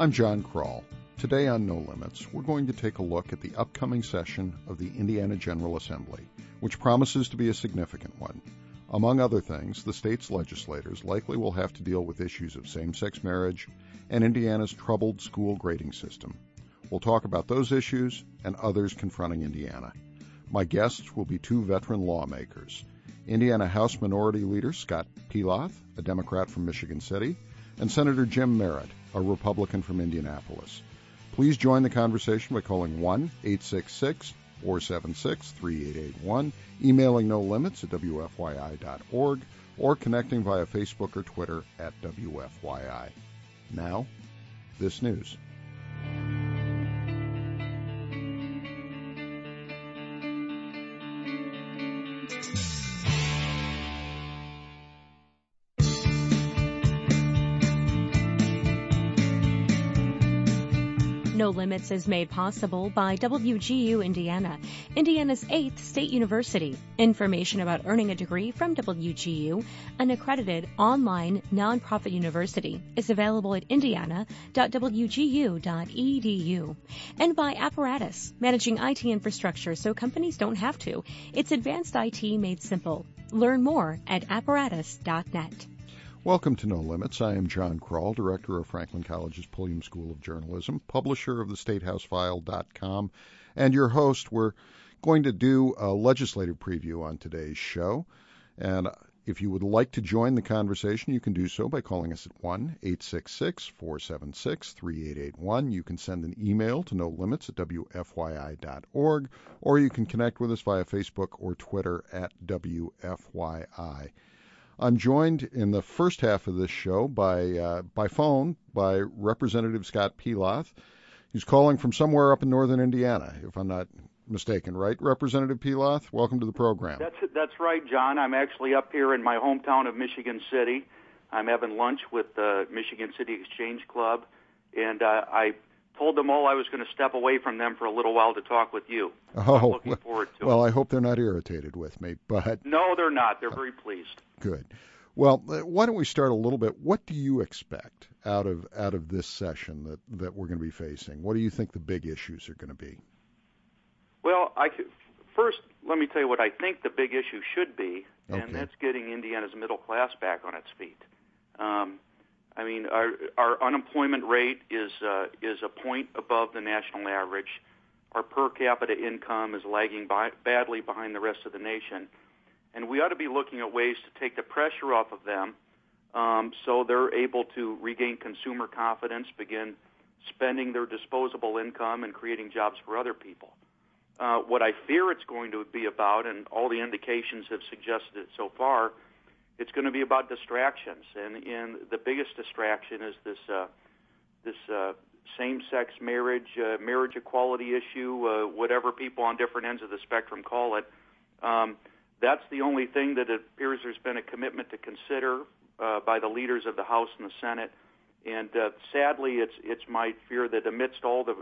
I'm John Krull. Today on No Limits, we're going to take a look at the upcoming session of the Indiana General Assembly, which promises to be a significant one. Among other things, the state's legislators likely will have to deal with issues of same sex marriage and Indiana's troubled school grading system. We'll talk about those issues and others confronting Indiana. My guests will be two veteran lawmakers Indiana House Minority Leader Scott Pelath, a Democrat from Michigan City, and Senator Jim Merritt, a Republican from Indianapolis. Please join the conversation by calling 1 866 476 3881, emailing no limits at WFYI.org, or connecting via Facebook or Twitter at WFYI. Now, this news. Limits is made possible by WGU Indiana, Indiana's eighth state university. Information about earning a degree from WGU, an accredited online nonprofit university, is available at indiana.wgu.edu. And by Apparatus, managing IT infrastructure so companies don't have to. It's advanced IT made simple. Learn more at apparatus.net. Welcome to No Limits. I am John Krull, director of Franklin College's Pulliam School of Journalism, publisher of the StateHouseFile.com, and your host. We're going to do a legislative preview on today's show. And if you would like to join the conversation, you can do so by calling us at 1 866 476 3881. You can send an email to no limits at WFYI.org, or you can connect with us via Facebook or Twitter at WFYI. I'm joined in the first half of this show by uh, by phone by Representative Scott Pelath. He's calling from somewhere up in northern Indiana, if I'm not mistaken, right? Representative Pelath, welcome to the program. That's that's right, John. I'm actually up here in my hometown of Michigan City. I'm having lunch with the Michigan City Exchange Club, and uh, I told them all I was going to step away from them for a little while to talk with you. Oh, I'm looking forward to well, it. I hope they're not irritated with me, but No, they're not. They're very pleased. good. Well, uh, why don't we start a little bit? What do you expect out of out of this session that that we're going to be facing? What do you think the big issues are going to be? Well, I could, first let me tell you what I think the big issue should be, Okay. and that's getting Indiana's middle class back on its feet. Um, I mean, our our unemployment rate is uh, is a point above the national average. Our per capita income is lagging by, badly behind the rest of the nation, and we ought to be looking at ways to take the pressure off of them, um, so they're able to regain consumer confidence, begin spending their disposable income, and creating jobs for other people. Uh, what I fear it's going to be about, and all the indications have suggested it so far, it's going to be about distractions, and, and the biggest distraction is this uh, this uh, same-sex marriage, uh, marriage equality issue, uh, whatever people on different ends of the spectrum call it. Um, that's the only thing that it appears there's been a commitment to consider uh, by the leaders of the House and the Senate. And uh, sadly, it's it's my fear that amidst all the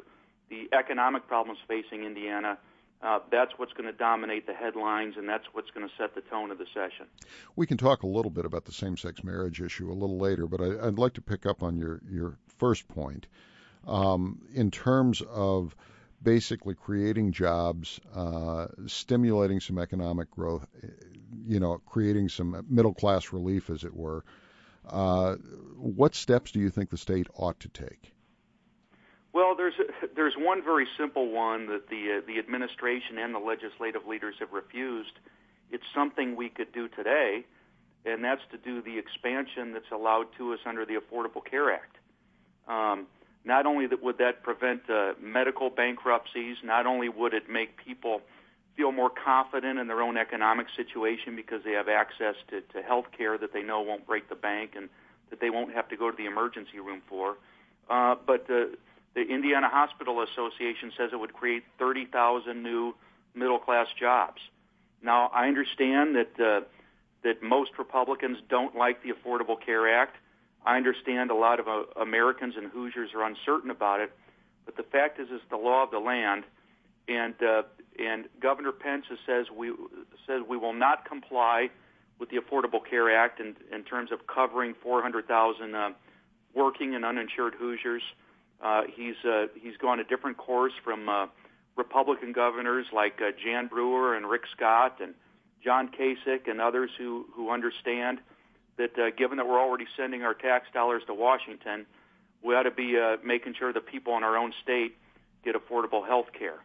the economic problems facing Indiana, uh, that's what's going to dominate the headlines, and that's what's going to set the tone of the session. We can talk a little bit about the same-sex marriage issue a little later, but I, I'd like to pick up on your your first point um, in terms of basically creating jobs, uh, stimulating some economic growth, eh, you know, creating some middle-class relief, as it were. Uh, what steps do you think the state ought to take? Well, there's there's one very simple one that the uh, the administration and the legislative leaders have refused. It's something we could do today, and that's to do the expansion that's allowed to us under the Affordable Care Act. Um, not only that would that prevent uh, medical bankruptcies, not only would it make people feel more confident in their own economic situation because they have access to, to health care that they know won't break the bank and that they won't have to go to the emergency room for. Uh, but uh, the Indiana Hospital Association says it would create 30,000 new middle class jobs. Now, I understand that uh, that most Republicans don't like the Affordable Care Act. I understand a lot of uh, Americans and Hoosiers are uncertain about it, but the fact is, it's the law of the land, and uh, and Governor Pence says we says we will not comply with the Affordable Care Act in, in terms of covering 400,000 uh, working and uninsured Hoosiers. Uh, he's uh, he's gone a different course from uh, Republican governors like uh, Jan Brewer and Rick Scott and John Kasich and others who who understand that uh, given that we're already sending our tax dollars to Washington, we ought to be uh, making sure the people in our own state get affordable health care.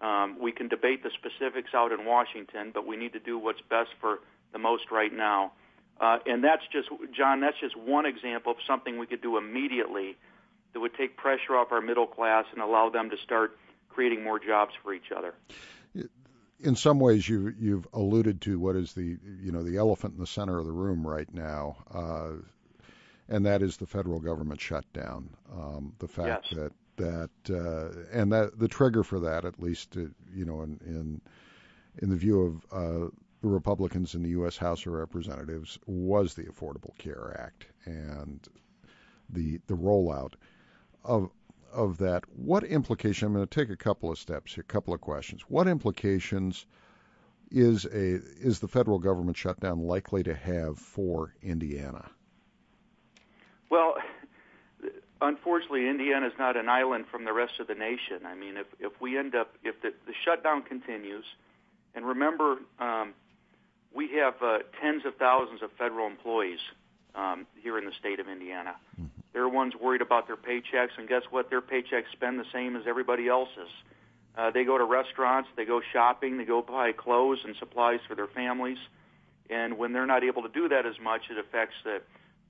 Um, we can debate the specifics out in Washington, but we need to do what's best for the most right now. Uh, and that's just, John, that's just one example of something we could do immediately that would take pressure off our middle class and allow them to start creating more jobs for each other. In some ways, you, you've alluded to what is the you know the elephant in the center of the room right now, uh, and that is the federal government shutdown. Um, the fact yes. that that uh, and that the trigger for that, at least uh, you know in in in the view of uh, the Republicans in the U.S. House of Representatives, was the Affordable Care Act and the the rollout of of that, what implication? I'm going to take a couple of steps here, a couple of questions. What implications is a is the federal government shutdown likely to have for Indiana? Well, unfortunately, Indiana is not an island from the rest of the nation. I mean, if if we end up if the, the shutdown continues, and remember, um, we have uh, tens of thousands of federal employees um, here in the state of Indiana. Mm-hmm. They're ones worried about their paychecks, and guess what? Their paychecks spend the same as everybody else's. Uh, they go to restaurants, they go shopping, they go buy clothes and supplies for their families, and when they're not able to do that as much, it affects the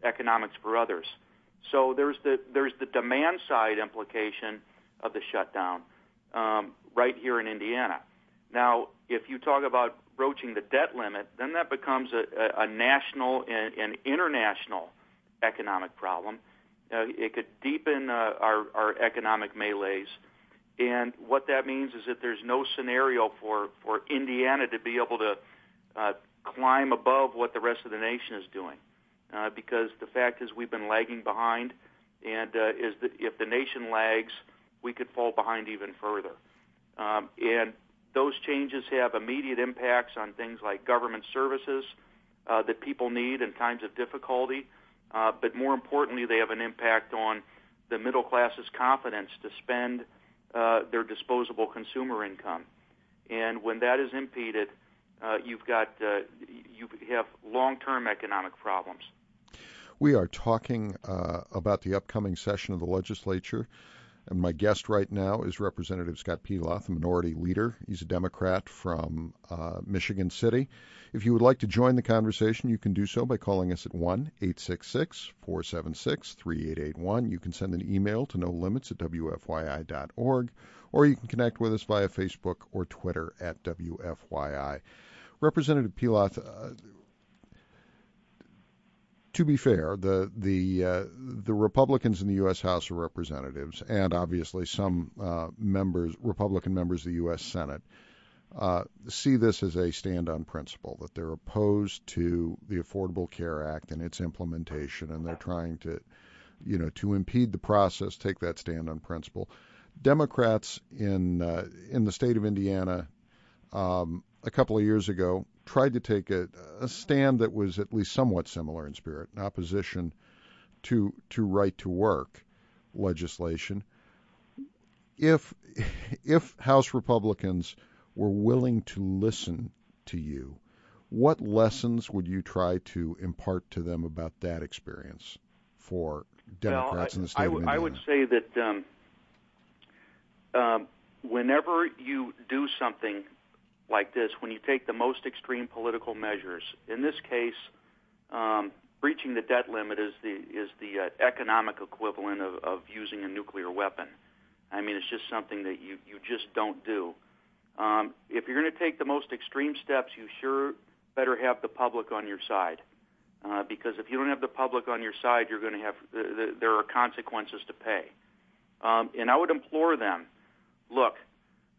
economics for others. So there's the there's the demand side implication of the shutdown um, right here in Indiana. Now, if you talk about broaching the debt limit, then that becomes a, a, a national and, and international economic problem. Uh, it could deepen uh, our, our economic melees. And what that means is that there's no scenario for, for Indiana to be able to uh, climb above what the rest of the nation is doing. Uh, because the fact is we've been lagging behind, and uh, is that if the nation lags, we could fall behind even further. Um, and those changes have immediate impacts on things like government services uh, that people need in times of difficulty. But more importantly, they have an impact on the middle class's confidence to spend uh, their disposable consumer income. And when that is impeded, uh, you've got uh, you have long-term economic problems. We are talking uh, about the upcoming session of the legislature. And my guest right now is Representative Scott Pelath, a minority leader. He's a Democrat from uh, Michigan City. If you would like to join the conversation, you can do so by calling us at 1 866 476 3881. You can send an email to no limits at WFYI.org, or you can connect with us via Facebook or Twitter at WFYI. Representative Pelath, uh, to be fair, the the uh, the Republicans in the U.S. House of Representatives and obviously some uh, members, Republican members of the U.S. Senate, uh, see this as a stand on principle that they're opposed to the Affordable Care Act and its implementation, and they're trying to, you know, to impede the process, take that stand on principle. Democrats in uh, in the state of Indiana um, a couple of years ago tried to take a, a stand that was at least somewhat similar in spirit, in opposition to to right to work legislation. If if House Republicans were willing to listen to you, what lessons would you try to impart to them about that experience for Democrats well, in the state I, of Indiana? I would say that um, um, whenever you do something like this, when you take the most extreme political measures, in this case, um, breaching the debt limit is the is the uh, economic equivalent of, of using a nuclear weapon. I mean, it's just something that you you just don't do. Um, if you're going to take the most extreme steps, you sure better have the public on your side. Uh, because if you don't have the public on your side, you're going to have uh, there are consequences to pay. Um, and I would implore them, look,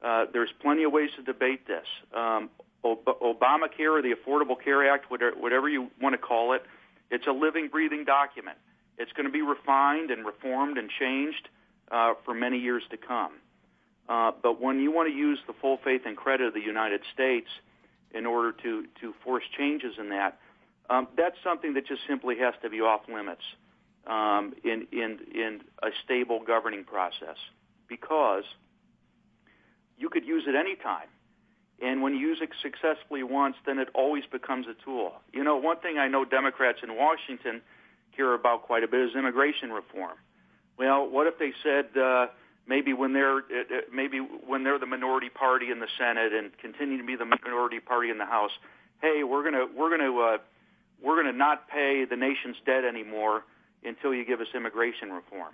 uh, there's plenty of ways to debate this. Um, Ob- Obamacare or the Affordable Care Act, whatever, whatever you want to call it, it's a living, breathing document. It's going to be refined and reformed and changed uh, for many years to come. Uh, but when you want to use the full faith and credit of the United States in order to, to force changes in that, um, that's something that just simply has to be off limits. um, in in in a stable governing process because you could use it anytime. And when you use it successfully once, then it always becomes a tool. You know, one thing I know Democrats in Washington care about quite a bit is immigration reform. Well, what if they said uh, maybe when they're uh, uh, maybe when they're the minority party in the Senate and continue to be the minority party in the House, hey, we're gonna we're gonna uh, we're gonna not pay the nation's debt anymore until you give us immigration reform.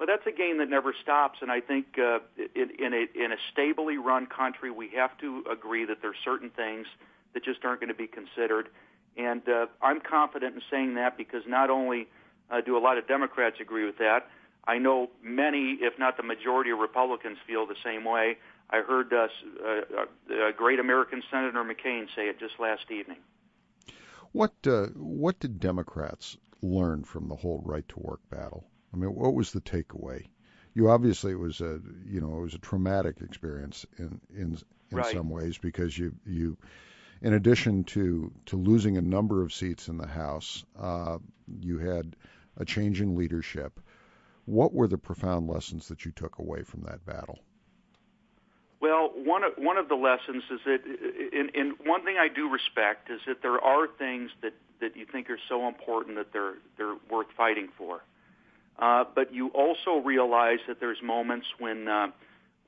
But that's a game that never stops, and I think uh, in, in, a, in a stably run country, we have to agree that there are certain things that just aren't going to be considered. And uh, I'm confident in saying that because not only uh, do a lot of Democrats agree with that, I know many, if not the majority of Republicans, feel the same way. I heard uh, uh, uh, great American Senator McCain say it just last evening. What uh, what did Democrats learn from the whole right to work battle? I mean, what was the takeaway? You obviously it was a you know it was a traumatic experience in in in right. some ways because you you in addition to to losing a number of seats in the House, uh, you had a change in leadership. What were the profound lessons that you took away from that battle? Well, one of, one of the lessons is that, in, in one thing I do respect is that there are things that, that you think are so important that they're they're worth fighting for. Uh, but you also realize that there's moments when uh,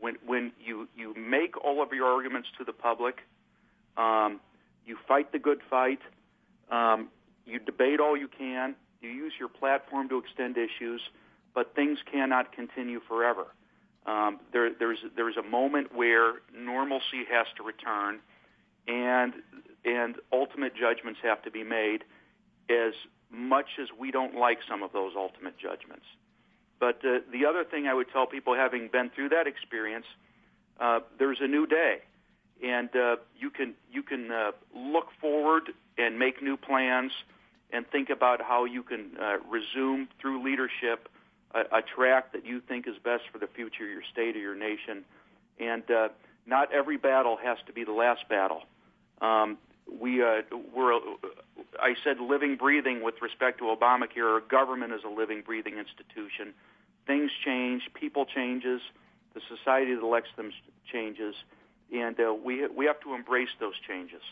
when when you you make all of your arguments to the public, um, you fight the good fight, um, you debate all you can, you use your platform to extend issues, but things cannot continue forever. Um, there, there's there's a moment where normalcy has to return, and and ultimate judgments have to be made as much as we don't like some of those ultimate judgments. But uh, the other thing I would tell people, having been through that experience, uh, there's a new day, and uh, you can you can uh, look forward and make new plans, and think about how you can uh, resume through leadership a, a track that you think is best for the future of your state or your nation. And uh, not every battle has to be the last battle. Um, we uh, we're I said living breathing with respect to Obamacare. Government is a living breathing institution. Things change, people changes, the society that elects them changes, and uh, we we have to embrace those changes.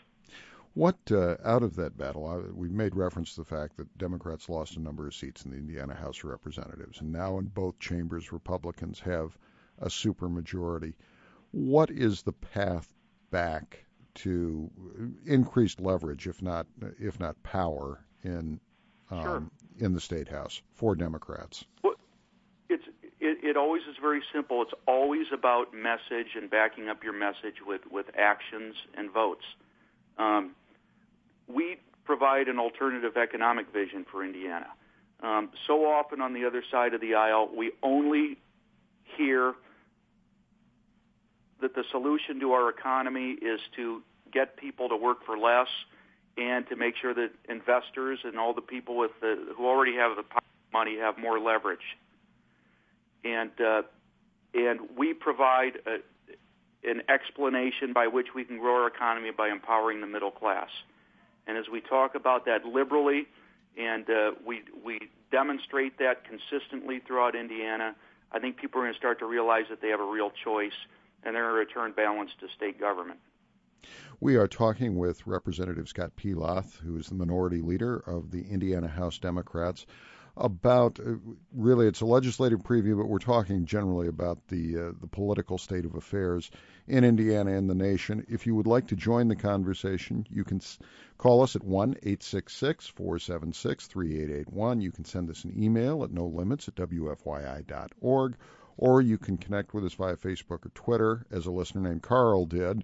What uh, out of that battle? I, we made reference to the fact that Democrats lost a number of seats in the Indiana House of Representatives, and now in both chambers, Republicans have a supermajority. What is the path back to increased leverage, if not if not power, in um, sure. in the state house for Democrats? Well, it's it, it always is very simple. It's always about message and backing up your message with with actions and votes. Um, we provide an alternative economic vision for Indiana. Um, so often on the other side of the aisle, we only hear that the solution to our economy is to get people to work for less and to make sure that investors and all the people with the, who already have the money have more leverage. And uh, and we provide a, an explanation by which we can grow our economy by empowering the middle class. And as we talk about that liberally, and uh, we we demonstrate that consistently throughout Indiana, I think people are going to start to realize that they have a real choice and going to return balance to state government. We are talking with Representative Scott Pelath, who is the minority leader of the Indiana House Democrats, about uh, really it's a legislative preview, but we're talking generally about the uh, the political state of affairs in Indiana and the nation. If you would like to join the conversation, you can call us at one eight six six four seven six three eight eight one. You can send us an email at no limits at wfyi.org or you can connect with us via Facebook or Twitter, as a listener named Carl did,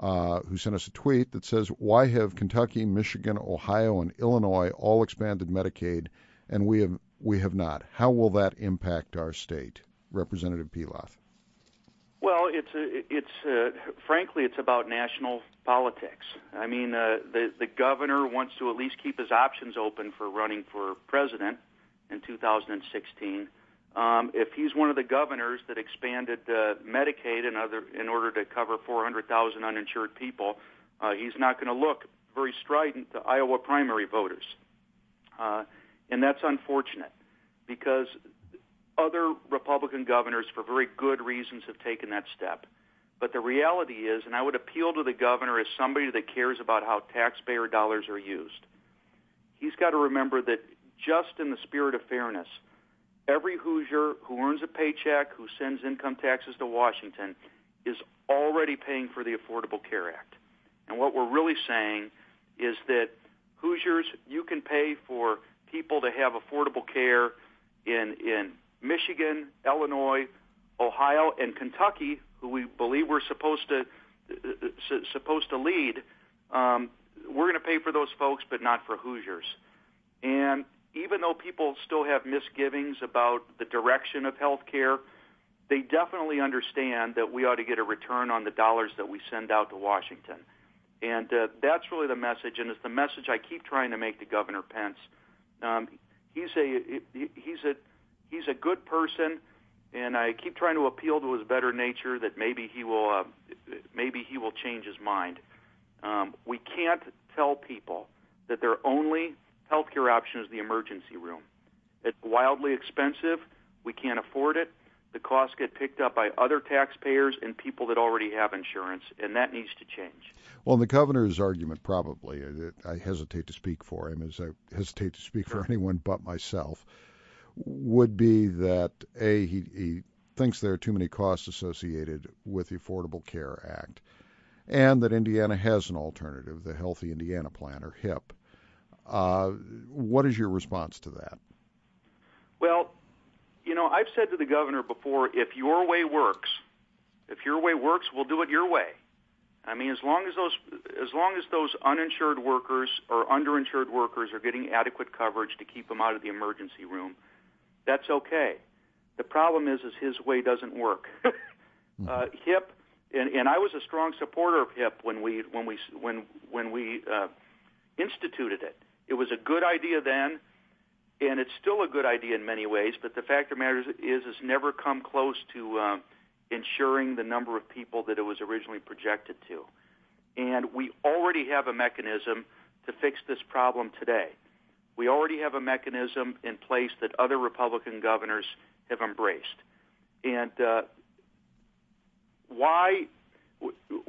uh, who sent us a tweet that says, Why have Kentucky, Michigan, Ohio, and Illinois all expanded Medicaid and we have, we have not? How will that impact our state? Representative Pelath. Well, it's a, it's uh, frankly it's about national politics. I mean, uh, the the governor wants to at least keep his options open for running for president in 2016. Um, if he's one of the governors that expanded uh, Medicaid in, other, in order to cover 400,000 uninsured people, uh, he's not going to look very strident to Iowa primary voters. Uh, and that's unfortunate. because other Republican governors, for very good reasons, have taken that step. But the reality is, and I would appeal to the governor as somebody that cares about how taxpayer dollars are used, he's got to remember that just in the spirit of fairness, every Hoosier who earns a paycheck, who sends income taxes to Washington, is already paying for the Affordable Care Act. And what we're really saying is that Hoosiers, you can pay for people to have affordable care in in Michigan, Illinois, Ohio, and Kentucky, who we believe we're supposed to uh, supposed to lead. Um, we're going to pay for those folks, but not for Hoosiers. And even though people still have misgivings about the direction of health care, they definitely understand that we ought to get a return on the dollars that we send out to Washington. And uh, that's really the message, and it's the message I keep trying to make to Governor Pence. Um, he's a he's a he's a good person, and I keep trying to appeal to his better nature that maybe he will uh, maybe he will change his mind. Um, we can't tell people that their only healthcare option is the emergency room. It's wildly expensive. We can't afford it the costs get picked up by other taxpayers and people that already have insurance, and that needs to change. Well, the governor's argument, probably, uh, I hesitate to speak for him, as I hesitate to speak for anyone but myself, would be that A, he, he thinks there are too many costs associated with the Affordable Care Act, and that Indiana has an alternative, the Healthy Indiana Plan, or HIP. Uh, what is your response to that? Well, you know, I've said to the governor before, if your way works, if your way works, we'll do it your way. I mean, as long as those as long as those uninsured workers or underinsured workers are getting adequate coverage to keep them out of the emergency room, that's okay. The problem is, is his way doesn't work. uh, HIP, and, and I was a strong supporter of HIP when we when we when when we uh, instituted it. It was a good idea then and it's still a good idea in many ways. But the fact of the matter is, it's never come close to uh, ensuring the number of people that it was originally projected to. And we already have a mechanism to fix this problem today. We already have a mechanism in place that other Republican governors have embraced. And uh, why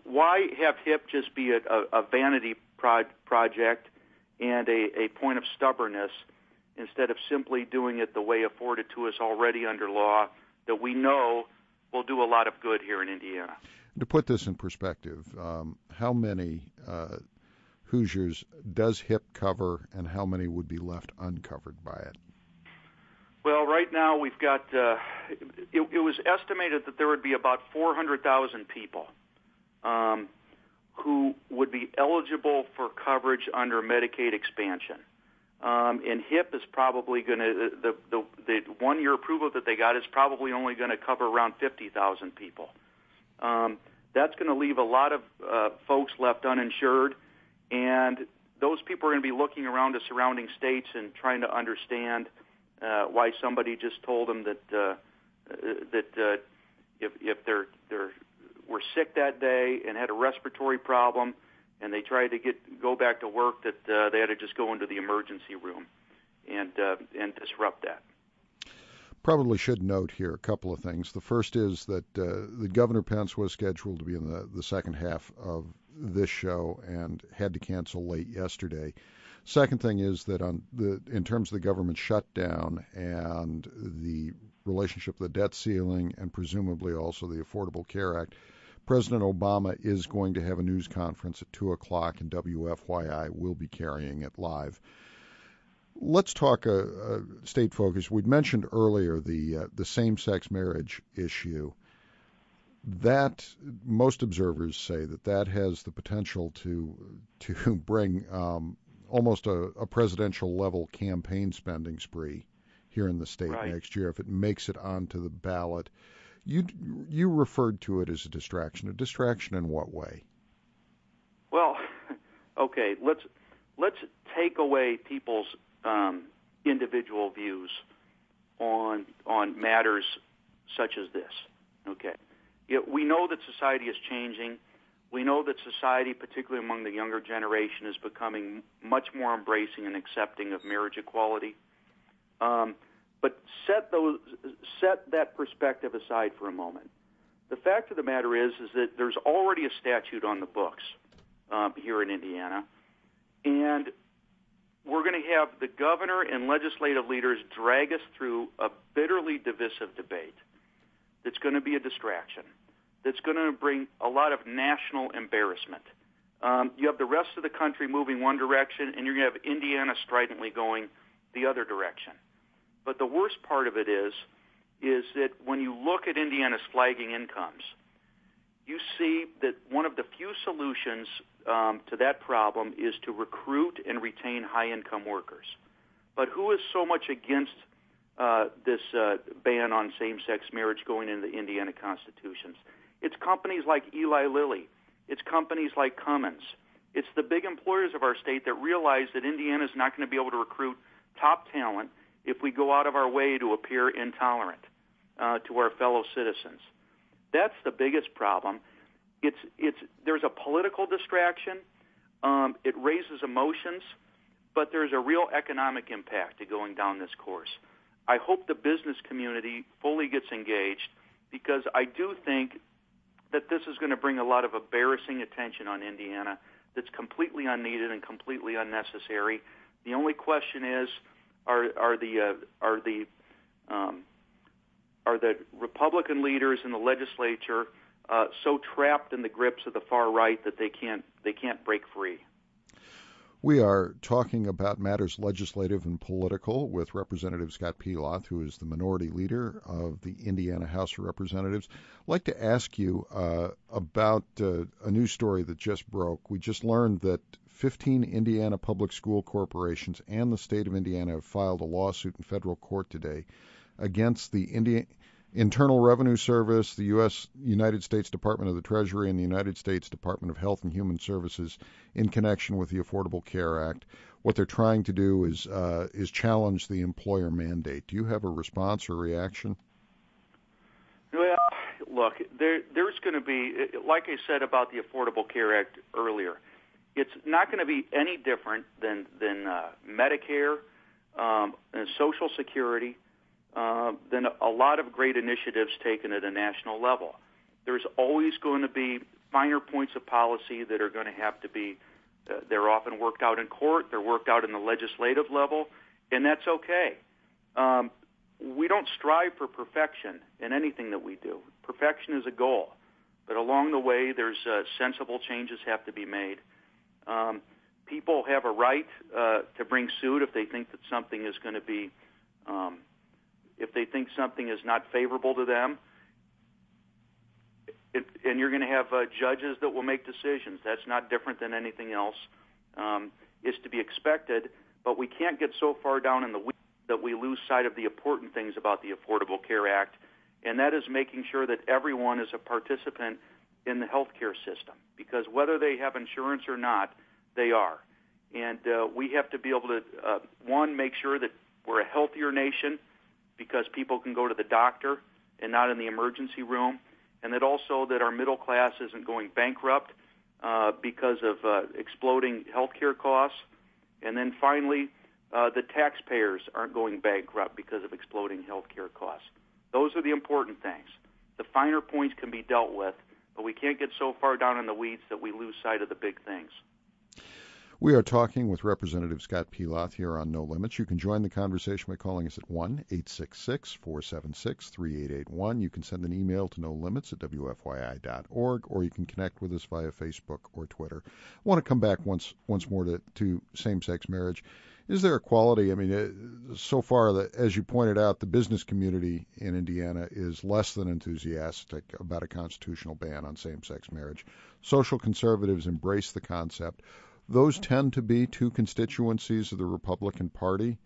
why have HIP just be a, a, a vanity pro- project and a, a point of stubbornness? instead of simply doing it the way afforded to us already under law that we know will do a lot of good here in Indiana. To put this in perspective, um, how many uh, Hoosiers does HIP cover, and how many would be left uncovered by it? Well, right now we've got. Uh, it, it, was estimated that there would be about 400,000 people um, who would be eligible for coverage under Medicaid expansion. Um, and HIP is probably going to the, the the one year approval that they got is probably only going to cover around 50,000 people. Um, that's going to leave a lot of uh, folks left uninsured, and those people are going to be looking around to surrounding states and trying to understand uh, why somebody just told them that uh, that uh, if if they're they're were sick that day and had a respiratory problem and they tried to get go back to work that uh, they had to just go into the emergency room and uh, and disrupt that. Probably should note here a couple of things. The first is that uh, the Governor Pence was scheduled to be in the, the second half of this show and had to cancel late yesterday. Second thing is that on the in terms of the government shutdown and the relationship of the debt ceiling and presumably also the Affordable Care Act, President Obama is going to have a news conference at 2 o'clock, and WFYI will be carrying it live. Let's talk a, uh, uh, state focus. We'd mentioned earlier the uh, the same-sex marriage issue. That most observers say that that has the potential to to bring um, almost a, a, presidential level campaign spending spree here in the state right. next year if it makes it onto the ballot. You you referred to it as a distraction. A distraction in what way? Well, okay. Let's let's take away people's um, individual views on on matters such as this. Okay, we know that society is changing. We know that society, particularly among the younger generation, is becoming much more embracing and accepting of marriage equality. Um, But set those set that perspective aside for a moment. The fact of the matter is is that there's already a statute on the books um, here in Indiana, and we're going to have the governor and legislative leaders drag us through a bitterly divisive debate that's going to be a distraction, that's going to bring a lot of national embarrassment. Um, you have the rest of the country moving one direction, and you're going to have Indiana stridently going the other direction. But the worst part of it is, is that when you look at Indiana's flagging incomes, you see that one of the few solutions um, to that problem is to recruit and retain high-income workers. But who is so much against uh, this uh, ban on same-sex marriage going into the Indiana constitutions? It's companies like Eli Lilly. It's companies like Cummins. It's the big employers of our state that realize that Indiana is not going to be able to recruit top talent if we go out of our way to appear intolerant uh, to our fellow citizens. That's the biggest problem it's it's there's a political distraction. Um, it raises emotions, but there's a real economic impact to going down this course. I hope the business community fully gets engaged because I do think that this is going to bring a lot of embarrassing attention on Indiana that's completely unneeded and completely unnecessary. The only question is, are are the uh, are the um, are the Republican leaders in the legislature uh, so trapped in the grips of the far right that they can't they can't break free. We are talking about matters legislative and political with Representative Scott Pelath, who is the minority leader of the Indiana House of Representatives. I'd like to ask you uh, about uh, a news story that just broke. We just learned that 15 Indiana public school corporations and the state of Indiana have filed a lawsuit in federal court today against the Internal Revenue Service, the U.S. United States Department of the Treasury, and the United States Department of Health and Human Services in connection with the Affordable Care Act. What they're trying to do is uh, is challenge the employer mandate. Do you have a response or reaction? Well, look, there, there's going to be, like I said about the Affordable Care Act earlier, it's not going to be any different than than uh, Medicare um, and Social Security uh, than a lot of great initiatives taken at a national level. There's always going to be finer points of policy that are going to have to be, uh, they're often worked out in court, they're worked out in the legislative level, and that's okay. Um, we don't strive for perfection in anything that we do. Perfection is a goal, but along the way, there's uh, sensible changes have to be made. Um, people have a right uh, to bring suit if they think that something is going to be um, if they think something is not favorable to them. It, and you're going to have uh, judges that will make decisions. That's not different than anything else. Um, is to be expected, but we can't get so far down in the weeds that we lose sight of the important things about the Affordable Care Act, and that is making sure that everyone is a participant in the healthcare system. Because whether they have insurance or not, they are. And uh, we have to be able to, uh, one, make sure that we're a healthier nation because people can go to the doctor and not in the emergency room, and that also that our middle class isn't going bankrupt uh, because of uh, exploding healthcare costs, and then finally, uh, the taxpayers aren't going bankrupt because of exploding healthcare costs. Those are the important things. The finer points can be dealt with, but we can't get so far down in the weeds that we lose sight of the big things. We are talking with Representative Scott Pelath here on No Limits. You can join the conversation by calling us at 1 866 476 3881. You can send an email to no limits at WFYI.org, or you can connect with us via Facebook or Twitter. I want to come back once once more to, to same sex marriage. Is there equality? I mean, uh, so far, as you pointed out, the business community in Indiana is less than enthusiastic about a constitutional ban on same sex marriage. Social conservatives embrace the concept those tend to be two constituencies of the Republican Party.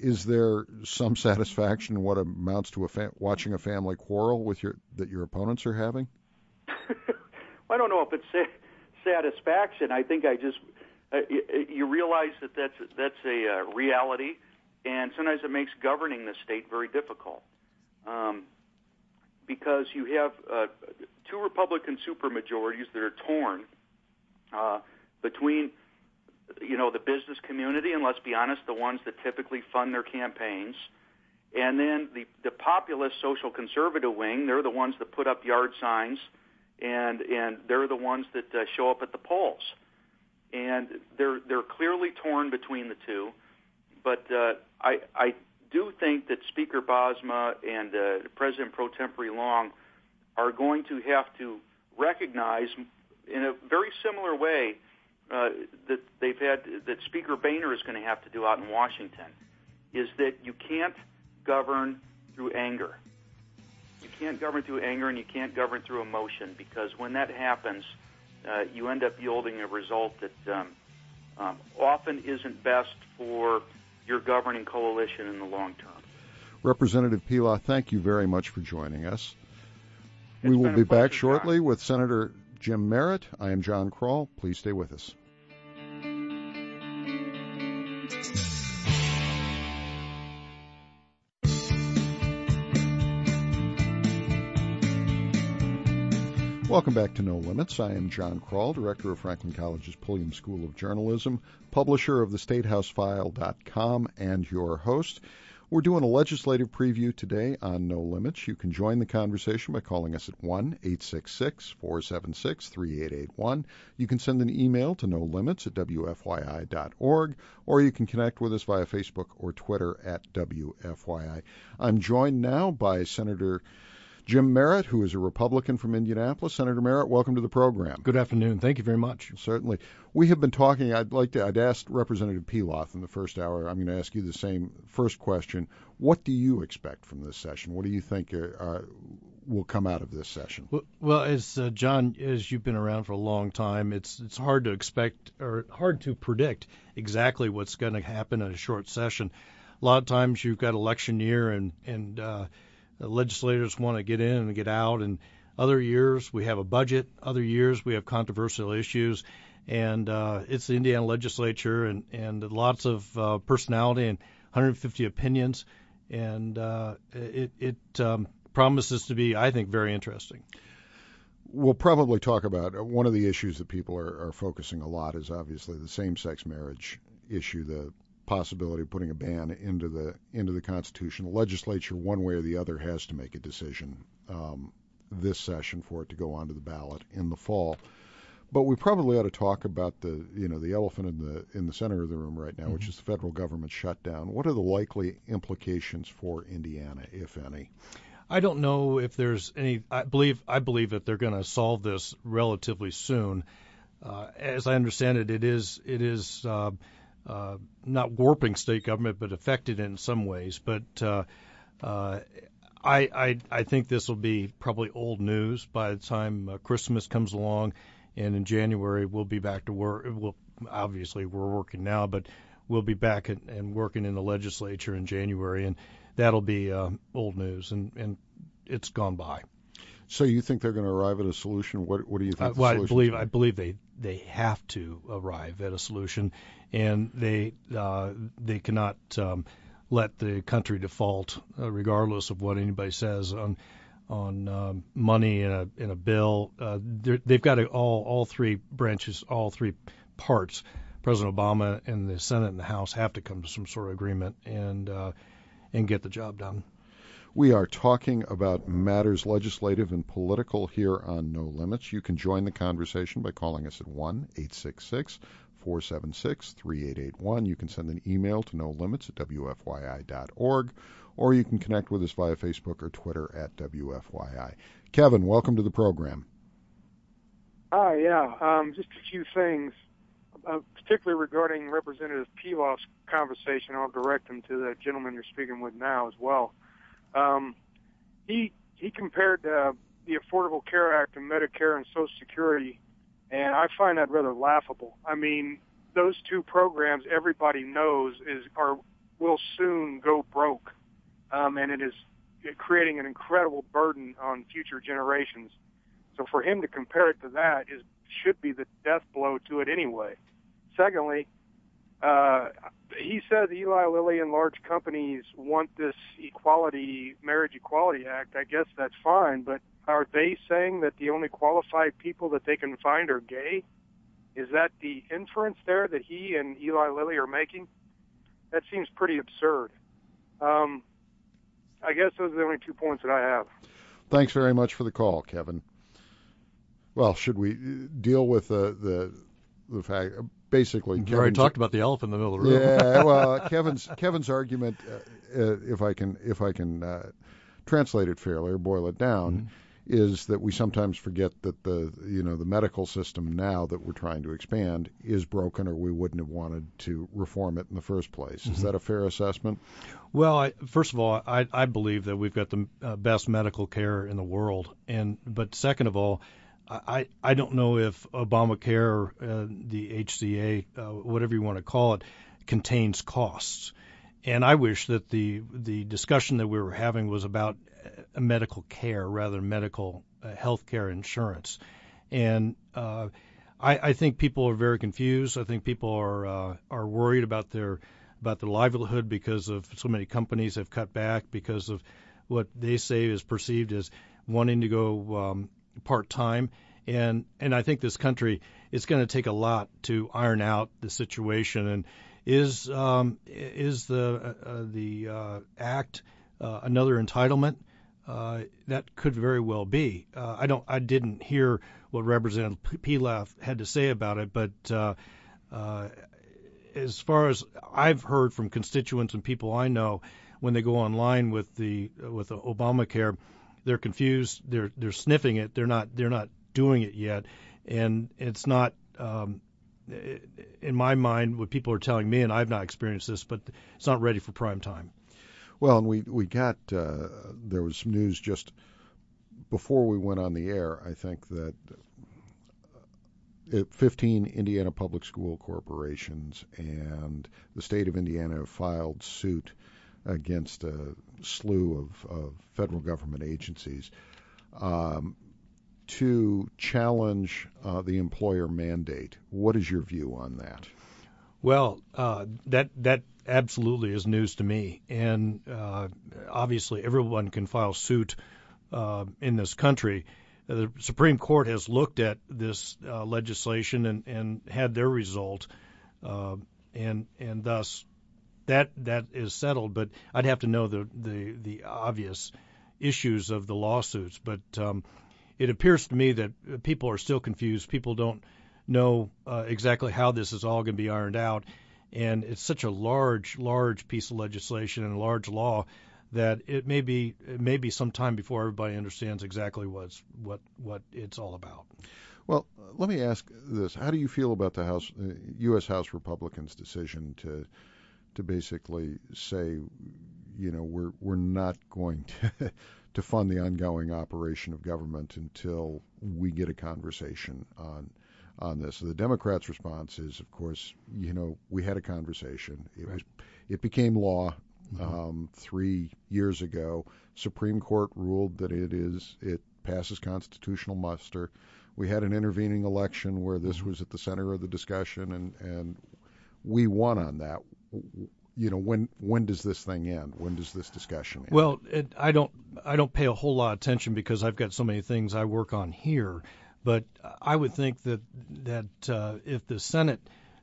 Is there some satisfaction in what amounts to a fa- watching a family quarrel with your that your opponents are having? I don't know if it's satisfaction. I think I just you, you realize that that's that's a uh, reality, and sometimes it makes governing the state very difficult. Um, because you have uh, two Republican supermajorities that are torn uh, between you know the business community and let's be honest the ones that typically fund their campaigns And then the, the populist social conservative wing, they're the ones that put up yard signs and, and they're the ones that uh, show up at the polls. And they're, they're clearly torn between the two. But uh, I, I do think that Speaker Bosma and uh, President pro tempore Long are going to have to recognize in a very similar way uh, that they've had that Speaker Boehner is going to have to do out in Washington is that you can't govern through anger. You can't govern through anger and you can't govern through emotion because when that happens, uh, you end up yielding a result that um, um, often isn't best for your governing coalition in the long term. Representative Pelath, thank you very much for joining us. It's we will be back shortly John. with Senator Jim Merritt. I am John Krull. Please stay with us. Welcome back to No Limits. I am John Krull, Director of Franklin College's Pulliam School of Journalism, publisher of the thestatehousefile.com, and your host. We're doing a legislative preview today on No Limits. You can join the conversation by calling us at 1 866 476 3881. You can send an email to no limits at WFYI.org, or you can connect with us via Facebook or Twitter at WFYI. I'm joined now by Senator Jim Merritt, who is a Republican from Indianapolis. Senator Merritt, welcome to the program. Good afternoon. Thank you very much. Certainly. We have been talking. I'd like to. I'd asked Representative Pelath in the first hour. I'm going to ask you the same first question. What do you expect from this session? What do you think uh, uh, will come out of this session? Well, well as uh, John, as you've been around for a long time, it's it's hard to expect or hard to predict exactly what's going to happen in a short session. A lot of times you've got election year and and uh, legislators want to get in and get out, and other years we have a budget. Other years we have controversial issues, and uh, it's the Indiana legislature and and lots of uh, personality and 150 opinions, and uh, it it um, promises to be, I think, very interesting. We'll probably talk about uh, one of the issues that people are, are focusing a lot is obviously the same-sex marriage issue, the possibility of putting a ban into the into the Constitution. The legislature, one way or the other, has to make a decision um, this session for it to go onto the ballot in the fall. But we probably ought to talk about the you know the elephant in the in the center of the room right now, Mm-hmm. which is the federal government shutdown. What are the likely implications for Indiana, if any? I don't know if there's any. I believe I believe that they're going to solve this relatively soon. Uh, as I understand it, it is it is uh, uh, not warping state government, but affected in some ways. But uh, uh, I, I I think this will be probably old news by the time uh, Christmas comes along, and in January we'll be back to work. We'll obviously we're working now, but we'll be back and, and working in the legislature in January, and that'll be uh, old news, and and it's gone by. So you think they're going to arrive at a solution? What what do you think? Uh, well, I believe I believe they they have to arrive at a solution, and they uh, they cannot um, let the country default, uh, regardless of what anybody says on on um, money in a in a bill. Uh, they've got to all all three branches, all three parts. President Obama and the Senate and the House have to come to some sort of agreement and uh, and get the job done. We are talking about matters legislative and political here on No Limits. You can join the conversation by calling us at 1 866 476 3881. You can send an email to no limits at WFYI.org, or you can connect with us via Facebook or Twitter at WFYI. Kevin, welcome to the program. Hi, yeah. Um, just a few things, uh, particularly regarding Representative Pelath's conversation. I'll direct him to the gentleman you're speaking with now as well. Um, he he compared uh, the Affordable Care Act and Medicare and Social Security, and I find that rather laughable. I mean, those two programs everybody knows is are will soon go broke, um, and it is creating an incredible burden on future generations. So for him to compare it to that is should be the death blow to it anyway. Secondly, uh, he says Eli Lilly and large companies want this equality, marriage equality act. I guess that's fine, but are they saying that the only qualified people that they can find are gay? Is that the inference there that he and Eli Lilly are making? That seems pretty absurd. Um, I guess those are the only two points that I have. Thanks very much for the call, Kevin. Well, should we deal with the the the fact? Basically, you already talked about the elephant in the middle of the room. yeah, well, Kevin's Kevin's argument, uh, uh, if I can if I can uh, translate it fairly or boil it down, mm-hmm is that we sometimes forget that the you know the medical system now that we're trying to expand is broken or we wouldn't have wanted to reform it in the first place. Mm-hmm. Is that a fair assessment? Well, I, first of all, I, I believe that we've got the uh, best medical care in the world, and but second of all, I I don't know if Obamacare, uh, the HCA, uh, whatever you want to call it, contains costs. And I wish that the the discussion that we were having was about medical care rather than medical uh, health care insurance. And uh, I, I think people are very confused. I think people are uh, are worried about their about their livelihood because of so many companies have cut back because of what they say is perceived as wanting to go um, part time. And and I think this country is going to take a lot to iron out the situation. And is um, is the uh, the uh, act uh, another entitlement? uh, that could very well be. Uh, I don't. I didn't hear what Representative Pelath had to say about it, but uh, uh, as far as I've heard from constituents and people I know, when they go online with the with Obamacare, they're confused. They're they're sniffing it. They're not they're not doing it yet, and it's not. Um, in my mind, what people are telling me, and I've not experienced this, but it's not ready for prime time. Well, and we we got uh, there was some news just before we went on the air. I think that uh, 15 Indiana public school corporations and the state of Indiana have filed suit against a slew of, of federal government agencies um, to challenge uh, the employer mandate. What is your view on that? Well, uh, that that absolutely is news to me, and uh, obviously everyone can file suit uh, in this country. The Supreme Court has looked at this uh, legislation and, and had their result, uh, and and thus that that is settled. But I'd have to know the the, the obvious issues of the lawsuits. But um, it appears to me that people are still confused. People don't know uh, exactly how this is all going to be ironed out. And it's such a large, large piece of legislation and a large law that it may be it may be some time before everybody understands exactly what's what what it's all about. Well, let me ask this: How do you feel about the House, uh, U.S. House Republicans' decision to to basically say, you know, we're we're not going to to fund the ongoing operation of government until we get a conversation on on this. So the Democrats' response is, of course, you know, we had a conversation. It right. was, it became law mm-hmm. um, three years ago. Supreme Court ruled that it is it passes constitutional muster. We had an intervening election where this mm-hmm. was at the center of the discussion, and and we won on that. You know, when when does this thing end? When does this discussion end? Well, it, I don't I don't pay a whole lot of attention because I've got so many things I work on here. But I would think that that uh, if the Senate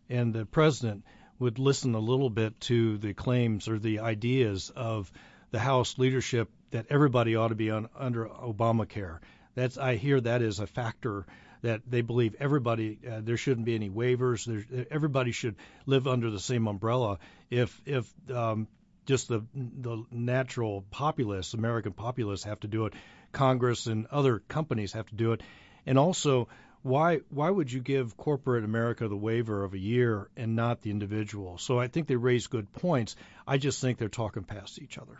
and the president would listen a little bit to the claims or the ideas of the House leadership that everybody ought to be on, under Obamacare. That's I hear that is a factor that they believe everybody uh, there shouldn't be any waivers. There, everybody should live under the same umbrella. If if um, just the the natural populace, American populace, have to do it, Congress and other companies have to do it, and also, why why would you give corporate America the waiver of a year and not the individual? So I think they raise good points. I just think they're talking past each other.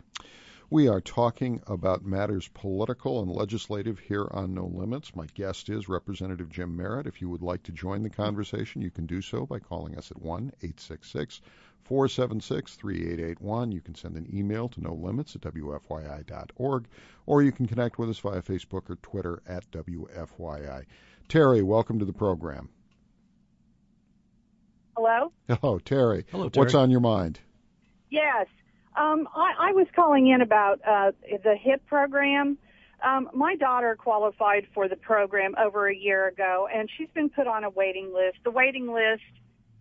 We are talking about matters political and legislative here on No Limits. My guest is Representative Jim Merritt. If you would like to join the conversation, you can do so by calling us at 1 866 476 3881. You can send an email to no limits at WFYI.org, or you can connect with us via Facebook or Twitter at WFYI. Terry, welcome to the program. Hello? Hello, Terry. Hello, Terry. What's on your mind? Yes. Um, I, I was calling in about uh, the HIP program. Um, my daughter qualified for the program over a year ago, and she's been put on a waiting list. The waiting list,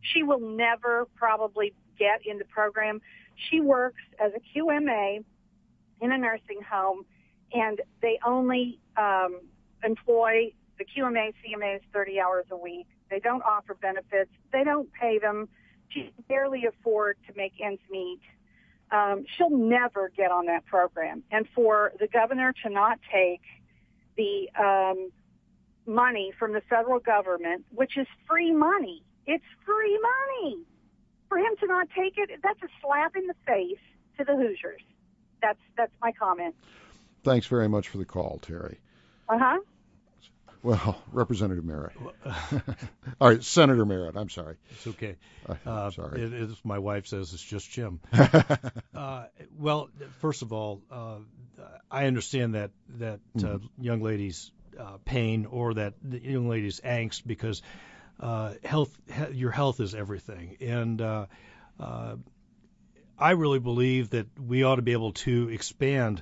she will never probably get in the program. She works as a QMA in a nursing home, and they only um, employ the QMA, CMAs 30 hours a week. They don't offer benefits. They don't pay them. She barely afford to make ends meet. Um, she'll never get on that program. And for the governor to not take the um, money from the federal government, which is free money, it's free money. For him to not take it, that's a slap in the face to the Hoosiers. That's that's my comment. Thanks very much for the call, Terry. Uh huh. Well, Representative Merritt. All right, Senator Merritt. I'm sorry. It's okay. I'm Uh, sorry. It, it's, my wife says it's just Jim. uh, well, first of all, uh, I understand that that uh, young lady's uh, pain or that the young lady's angst because uh, health, he, your health is everything, and uh, uh, I really believe that we ought to be able to expand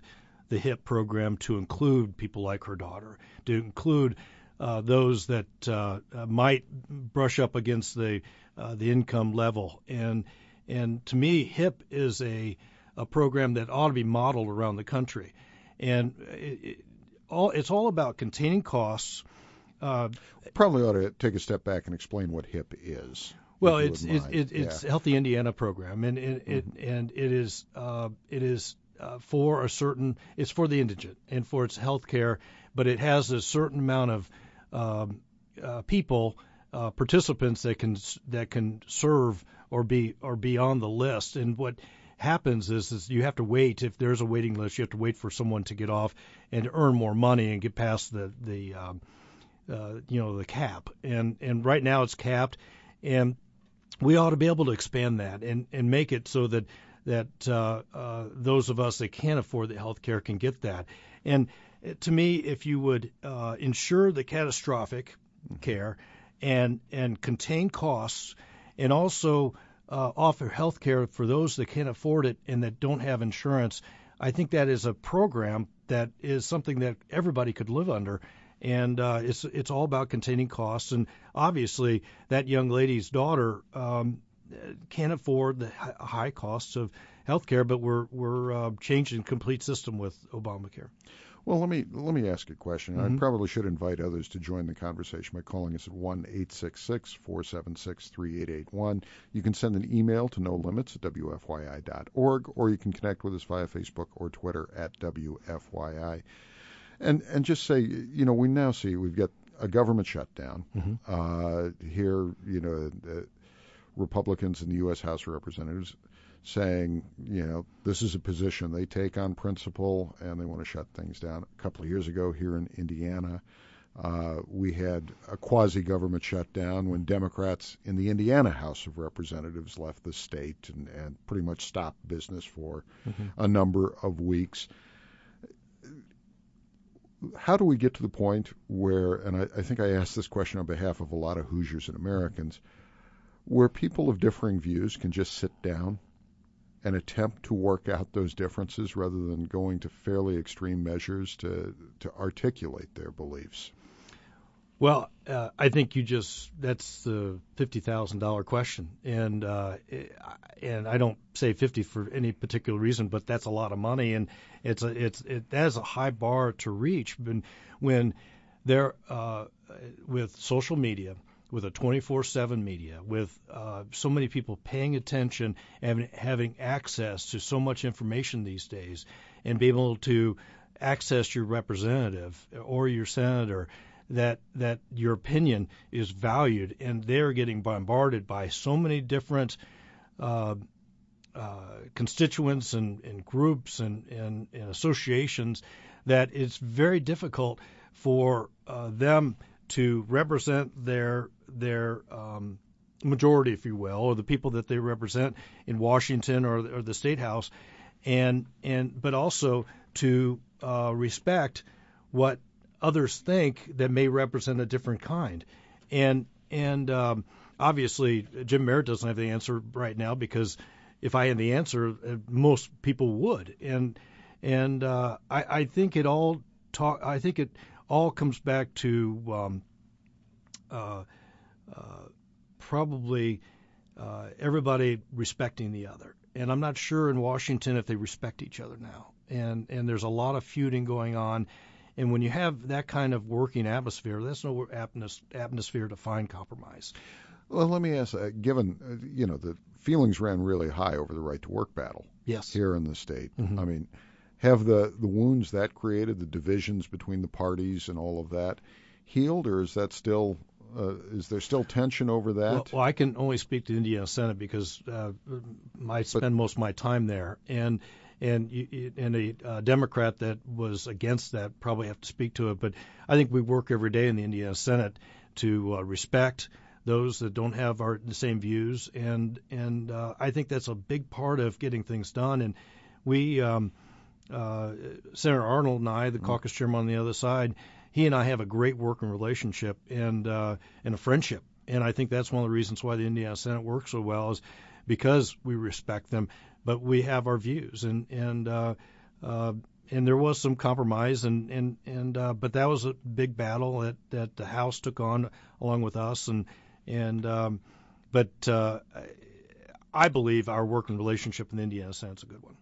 the HIP program to include people like her daughter, to include uh, those that uh, uh, might brush up against the uh, the income level. And and to me, HIP is a a program that ought to be modeled around the country. And it, it, all it's all about containing costs. Uh, Probably ought to take a step back and explain what HIP is. well, it's it, it, it's Yeah. Healthy Indiana program, and it, it and it is uh, it is uh, for a certain it's for the indigent and for its health care, but it has a certain amount of um, uh, people uh, participants that can that can serve or be or be on the list. And what happens is is you have to wait if there's a waiting list. You have to wait for someone to get off and earn more money and get past the the um, uh, you know the cap. And and right now it's capped, and we ought to be able to expand that and and make it so that that uh, uh, those of us that can't afford the health care can get that. And uh, to me, if you would uh, ensure the catastrophic care and and contain costs, and also uh, offer health care for those that can't afford it and that don't have insurance, I think that is a program that is something that everybody could live under. And uh, it's it's all about containing costs, and obviously that young lady's daughter um, can't afford the high costs of health care, but we're we're uh, changing complete system with Obamacare. Well, let me let me ask a question. Mhm. I probably should invite others to join the conversation by calling us at one eight six six four seven six three eight eight one. You can send an email to no limits at wfyi.org, or you can connect with us via Facebook or Twitter at wfyi. And and just say, you know, we now see we've got a government shutdown Mhm. uh, here. You know, the Republicans in the U.S. House of Representatives saying, you know, this is a position they take on principle and they want to shut things down. A couple of years ago here in Indiana, uh, we had a quasi government shutdown when Democrats in the Indiana House of Representatives left the state and, and pretty much stopped business for a number of weeks. How do we get to the point where, and I, I think I asked this question on behalf of a lot of Hoosiers and Americans, where people of differing views can just sit down and attempt to work out those differences rather than going to fairly extreme measures to to articulate their beliefs. Well, uh, I think you just that's the fifty thousand dollar question, and uh, and I don't say fifty for any particular reason, but that's a lot of money, and it's a it's it that is a high bar to reach. When when there uh, with social media, with a 24/7 media, with uh, so many people paying attention and having access to so much information these days, and being able to access your representative or your senator that that your opinion is valued, and they're getting bombarded by so many different uh, uh, constituents and, and groups and, and, and associations that it's very difficult for uh, them to represent their their um, majority, if you will, or the people that they represent in Washington or, or the state house, and and but also to uh, respect what others think that may represent a different kind. And and um, obviously Jim Merritt doesn't have the answer right now because if I had the answer, uh, most people would. And and uh, I, I think it all talk. I think it all comes back to um, uh, uh, probably uh, everybody respecting the other. And I'm not sure in Washington if they respect each other now. and and there's a lot of feuding going on. And when you have that kind of working atmosphere, that's no atmosphere to find compromise. Well, let me ask, uh, given, uh, you know, the feelings ran really high over the right to work battle yes. here in the state. Mm-hmm. I mean, have the, the wounds that created, the divisions between the parties and all of that, healed, or is that still uh, is there still tension over that? Well, well, I can only speak to the Indiana Senate because uh, I spend but, most of my time there, and and and a uh, Democrat that was against that probably have to speak to it. But I think we work every day in the Indiana Senate to uh, respect those that don't have our the same views, and and uh, I think that's a big part of getting things done. And we, um, uh, Senator Arnold and I, the mm-hmm. caucus chairman on the other side, he and I have a great working relationship and uh, and a friendship. And I think that's one of the reasons why the Indiana Senate works so well is because we respect them, but we have our views. And and uh, uh, and there was some compromise, and and and uh, but that was a big battle that that the House took on along with us, and and um, but uh, I believe our working relationship in the Indiana Senate is a good one.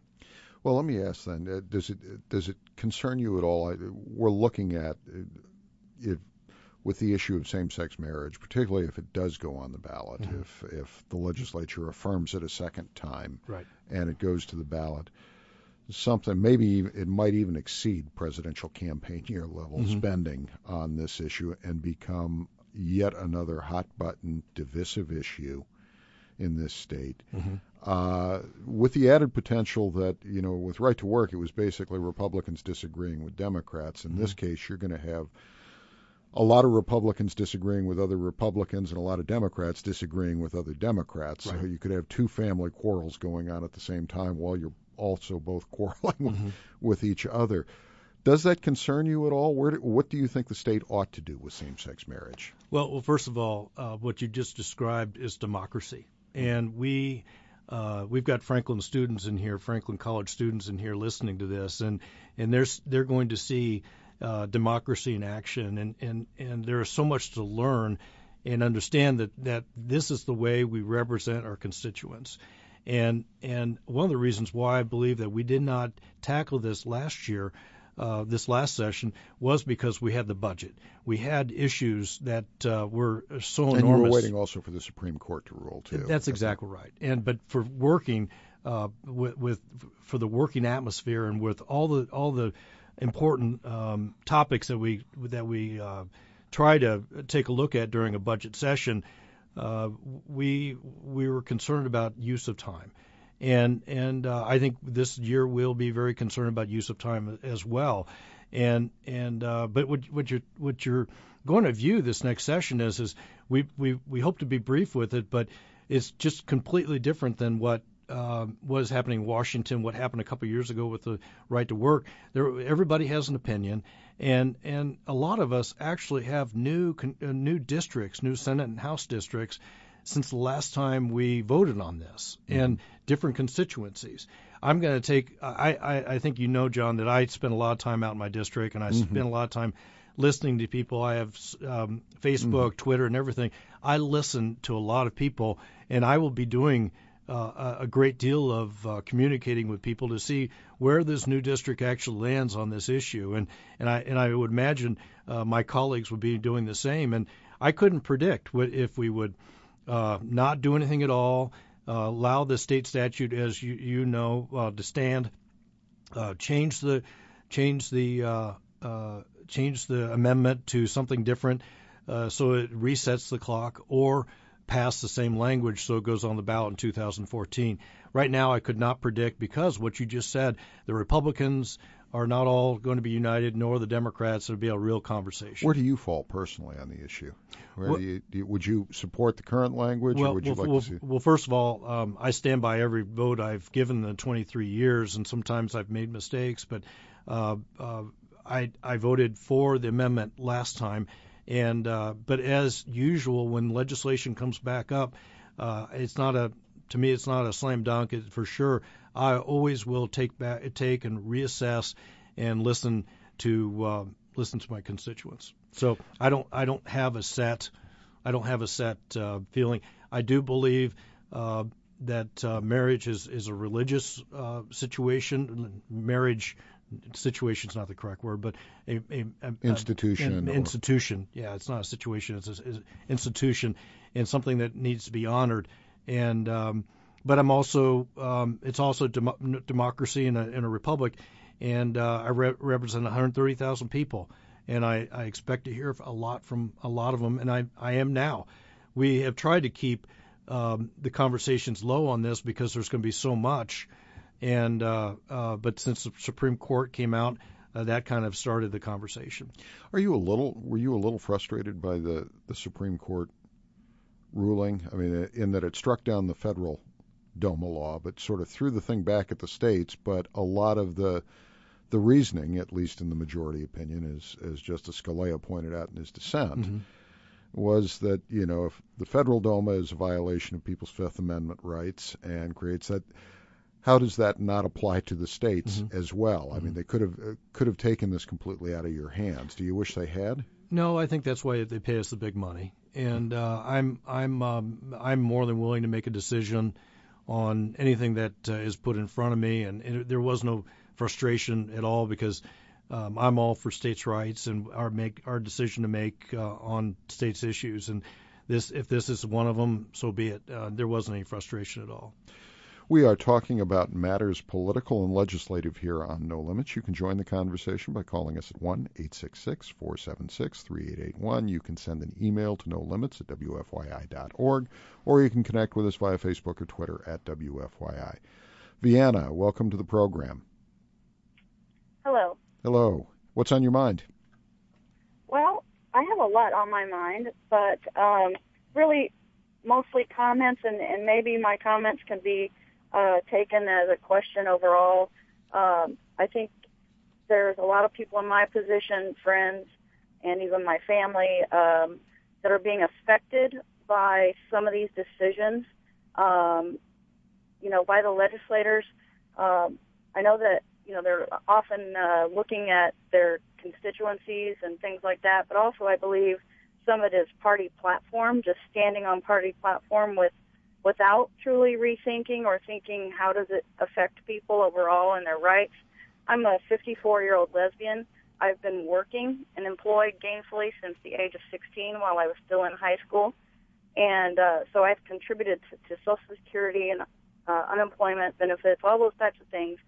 Well, let me ask then: uh, Does it does it concern you at all? We're looking at uh, if with the issue of same-sex marriage, particularly if it does go on the ballot, mm-hmm. if if the legislature affirms it a second time, right. and it goes to the ballot, something maybe it might even exceed presidential campaign year level mm-hmm. spending on this issue and become yet another hot button divisive issue in this state. Mm-hmm. Uh, with the added potential that, you know, with right to work, it was basically Republicans disagreeing with Democrats. In mm-hmm. this case, you're going to have a lot of Republicans disagreeing with other Republicans and a lot of Democrats disagreeing with other Democrats. Right. So you could have two family quarrels going on at the same time while you're also both quarreling mm-hmm. with each other. Does that concern you at all? Where do, what do you think the state ought to do with same-sex marriage? Well, well first of all, uh, what you just described is democracy, and we uh, we've got Franklin students in here, Franklin College students in here listening to this, and and they're they're going to see uh, democracy in action, and and and there is so much to learn and understand that that this is the way we represent our constituents. And and one of the reasons why I believe that we did not tackle this last year uh, this last session was because we had the budget. We had issues that uh, were so and enormous. And were waiting also for the Supreme Court to rule too. That's exactly right. And but for working uh, with, with for the working atmosphere and with all the all the important um, topics that we that we uh, try to take a look at during a budget session, uh, we we were concerned about use of time and and uh, I think this year we'll be very concerned about use of time as well. And and uh, but what what you're what you're going to view this next session is is we we we hope to be brief with it, but it's just completely different than what uh, was happening in Washington, what happened a couple of years ago with the right to work. There, everybody has an opinion, and and a lot of us actually have new uh, new districts, new Senate and House districts since the last time we voted on this and different constituencies. I'm going to take, I, I, I think you know, John, that I spend a lot of time out in my district and I mm-hmm. spend a lot of time listening to people. I have um, Facebook, mm-hmm. Twitter, and everything. I listen to a lot of people, and I will be doing uh, a great deal of uh, communicating with people to see where this new district actually lands on this issue, and and I and I would imagine uh, my colleagues would be doing the same. And I couldn't predict what if we would uh, not do anything at all, allow the state statute, as you, you know, uh, to stand, uh, change the change the uh, uh, change the amendment to something different, uh, so it resets the clock, or pass the same language so it goes on the ballot in 2014. Right now, I could not predict because what you just said, the Republicans are not all going to be united, nor the Democrats. It'll be a real conversation. Where do you fall personally on the issue? Where well, do you, would you support the current language, well, or would you well, like well, to see? Well, first of all, um, I stand by every vote I've given in 23 years, and sometimes I've made mistakes, but uh, uh, I, I voted for the amendment last time, and uh, but as usual, when legislation comes back up, uh, it's not a to me, it's not a slam dunk. For sure, I always will take back, take and reassess and listen to uh, listen to my constituents. So I don't I don't have a set I don't have a set uh, feeling. I do believe uh, that uh, marriage is is a religious uh, situation. Marriage situation is not the correct word, but a, a, a institution. An institution. Yeah, it's not a situation. It's an institution, and something that needs to be honored. And um, but I'm also um, it's also dem- democracy in a, in a republic, and uh, I re- represent 130,000 people, and I, I expect to hear a lot from a lot of them, and I I am now. We have tried to keep um, the conversations low on this because there's going to be so much, and uh, uh, but since the Supreme Court came out, uh, that kind of started the conversation. Are you a little? Were you a little frustrated by the the Supreme Court ruling? I mean, in that it struck down the federal DOMA law, but sort of threw the thing back at the states. But a lot of the the reasoning, at least in the majority opinion, as as Justice Scalia pointed out in his dissent, mm-hmm. was that you know if the federal DOMA is a violation of people's Fifth Amendment rights and creates that. How does that not apply to the states mm-hmm. as well? I mm-hmm. mean, they could have uh, could have taken this completely out of your hands. Do you wish they had? No, I think that's why they pay us the big money, and uh, I'm I'm um, I'm more than willing to make a decision on anything that uh, is put in front of me, and it, there was no frustration at all because um, I'm all for states' rights and our make our decision to make uh, on states' issues, and this if this is one of them, so be it. Uh, there wasn't any frustration at all. We are talking about matters political and legislative here on No Limits. You can join the conversation by calling us at 1 866 476 3881. You can send an email to no limits at WFYI.org, or you can connect with us via Facebook or Twitter at WFYI. Vienna, welcome to the program. Hello. Hello. What's on your mind? Well, I have a lot on my mind, but um, really mostly comments, and, and maybe my comments can be uh, taken as a question overall. Um, I think there's a lot of people in my position, friends, and even my family, um, that are being affected by some of these decisions, um, you know, by the legislators. Um, I know that, you know, they're often uh, looking at their constituencies and things like that, but also I believe some of it is party platform, just standing on party platform with without truly rethinking or thinking how does it affect people overall and their rights. I'm a 54 year old lesbian. I've been working and employed gainfully since the age of 16 while I was still in high school. And uh, so I've contributed to, to Social Security and uh, unemployment benefits, all those types of things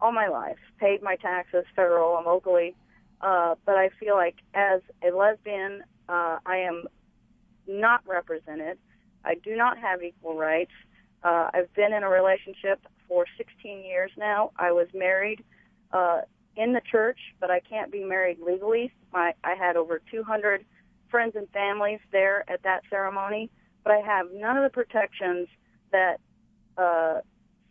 all my life, paid my taxes federal and locally. Uh, but I feel like as a lesbian, uh, I am not represented I do not have equal rights. Uh, I've been in a relationship for 16 years now. I was married uh, in the church, but I can't be married legally. My, I had over 200 friends and families there at that ceremony, but I have none of the protections that uh,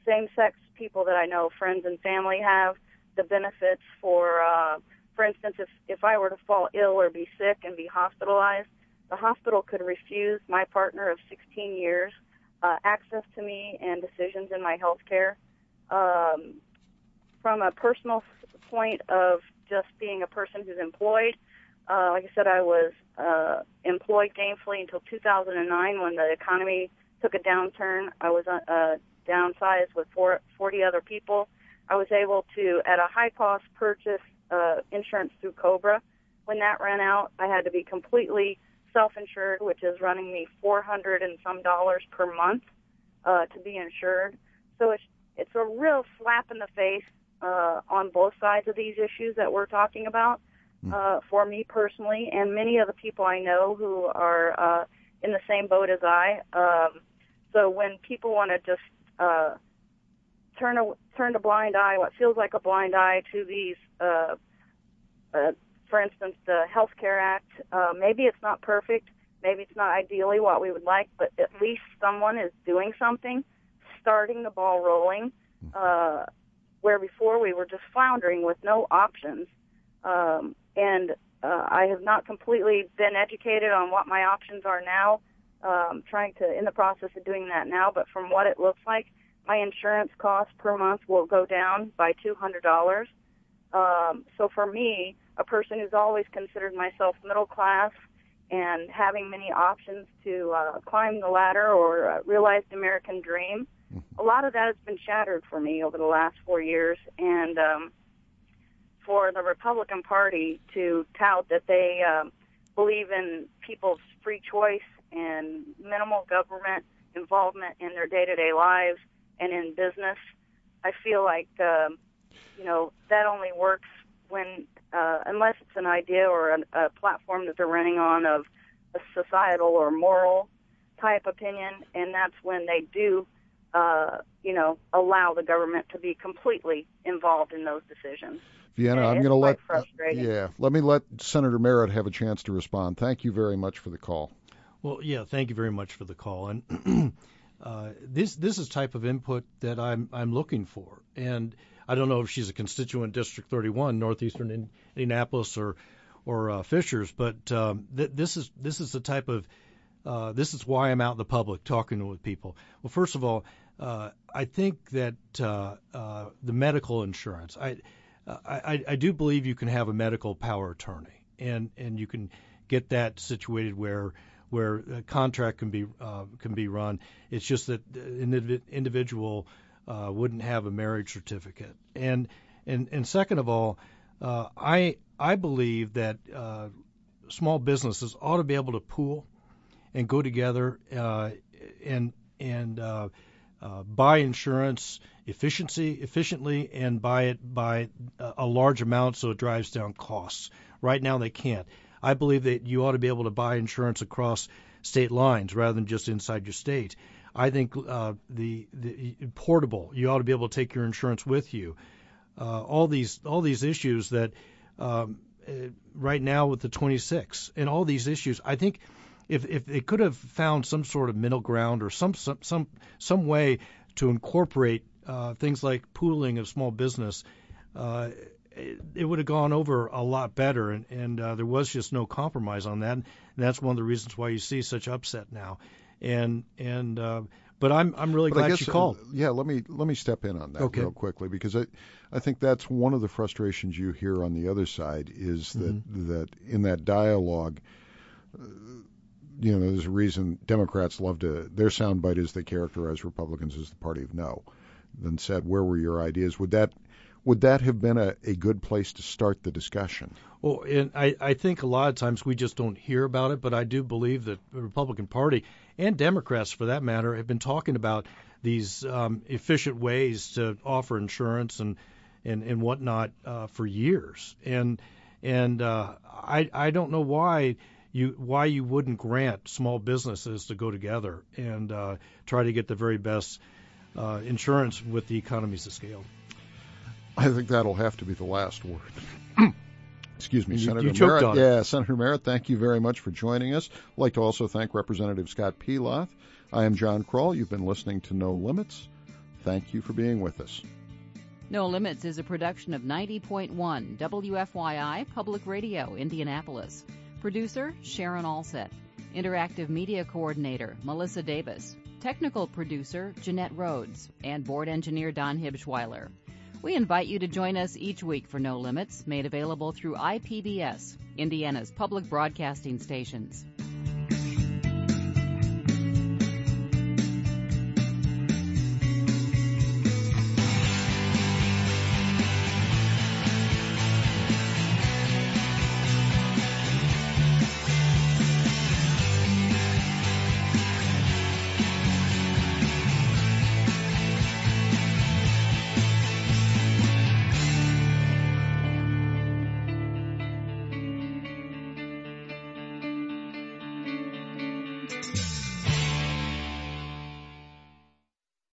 same-sex people that I know, friends and family, have. The benefits for, uh, for instance, if if I were to fall ill or be sick and be hospitalized, the hospital could refuse my partner of 16 years uh, access to me and decisions in my health care. Um, from a personal point of just being a person who's employed, uh, like I said, I was uh, employed gainfully until 2009 when the economy took a downturn. I was uh, uh downsized with four, 40 other people. I was able to, at a high cost, purchase uh, insurance through Cobra. When that ran out, I had to be completely self-insured, which is running me 400 and some dollars per month uh, to be insured. So it's it's a real slap in the face uh, on both sides of these issues that we're talking about. Hmm. Uh, for me personally, and many of the people I know who are uh, in the same boat as I. Um, so when people want to just uh, turn a turn a blind eye, what feels like a blind eye to these uh, uh, for instance, the Health Care Act, uh, maybe it's not perfect, maybe it's not ideally what we would like, but at least someone is doing something, starting the ball rolling, uh, where before we were just floundering with no options. Um, and uh, I have not completely been educated on what my options are now. Um, trying to in the process of doing that now, but from what it looks like, my insurance cost per month will go down by two hundred dollars. Um, so for me, a person who's always considered myself middle class and having many options to uh, climb the ladder or uh, realize the American dream. a lot of that has been shattered for me over the last four years, and um, for the Republican Party to tout that they um, believe in people's free choice and minimal government involvement in their day-to-day lives and in business, I feel like um, you know that only works when uh, unless it's an idea or a, a platform that they're running on of a societal or moral type opinion, and that's when they do, uh, you know, allow the government to be completely involved in those decisions. Vienna, And I'm going to let quite frustrating. yeah, let me let Senator Merritt have a chance to respond. Thank you very much for the call. Well, yeah, thank you very much for the call. And uh, this this is type of input that I'm I'm looking for. And I don't know if she's a constituent District 31, northeastern in, Indianapolis, or or uh, Fishers, but um, th- this is this is the type of uh, this is why I'm out in the public talking with people. Well, first of all, uh, I think that uh, uh, the medical insurance, I, I I do believe you can have a medical power attorney, and and you can get that situated where where a contract can be uh, can be run. It's just that an individual uh, wouldn't have a marriage certificate. And and and second of all, uh, I I believe that uh, small businesses ought to be able to pool and go together uh, and and uh, uh, buy insurance efficiency efficiently and buy it by a large amount so it drives down costs. Right now they can't. I believe that you ought to be able to buy insurance across state lines rather than just inside your state. I think uh, the the portable, you ought to be able to take your insurance with you. Uh, all these all these issues that um, uh, right now with the 26 and all these issues, I think if if they could have found some sort of middle ground or some some some, some way to incorporate uh, things like pooling of small business, uh, it, it would have gone over a lot better, and, and uh, there was just no compromise on that. And that's one of the reasons why you see such upset now. And and uh, but I'm I'm really But glad guess, she called. uh, yeah, let me let me step in on that Okay. real quickly because I I think that's one of the frustrations you hear on the other side is that Mm-hmm. that in that dialogue, uh, you know, there's a reason Democrats love to their soundbite is they characterize Republicans as the party of no. Then said, where were your ideas? Would that would that have been a, a good place to start the discussion? Well, and I, I think a lot of times we just don't hear about it, but I do believe that the Republican Party and Democrats, for that matter, have been talking about these um, efficient ways to offer insurance and and, and whatnot uh, for years. And and uh, I I don't know why you why you wouldn't grant small businesses to go together and uh, try to get the very best uh, insurance with the economies of scale. I think that'll have to be the last word. Excuse me, You- Senator you choked Merritt. on it. Yeah, Senator Merritt, thank you very much for joining us. I'd like to also thank Representative Scott Pelath. I am John Krull. You've been listening to No Limits. Thank you for being with us. No Limits is a production of 90.1 WFYI Public Radio, Indianapolis. Producer Sharon Alsett. Interactive Media Coordinator Melissa Davis. Technical producer Jeanette Rhodes. And board engineer Don Hibschweiler. We invite you to join us each week for No Limits, made available through IPBS, Indiana's public broadcasting stations.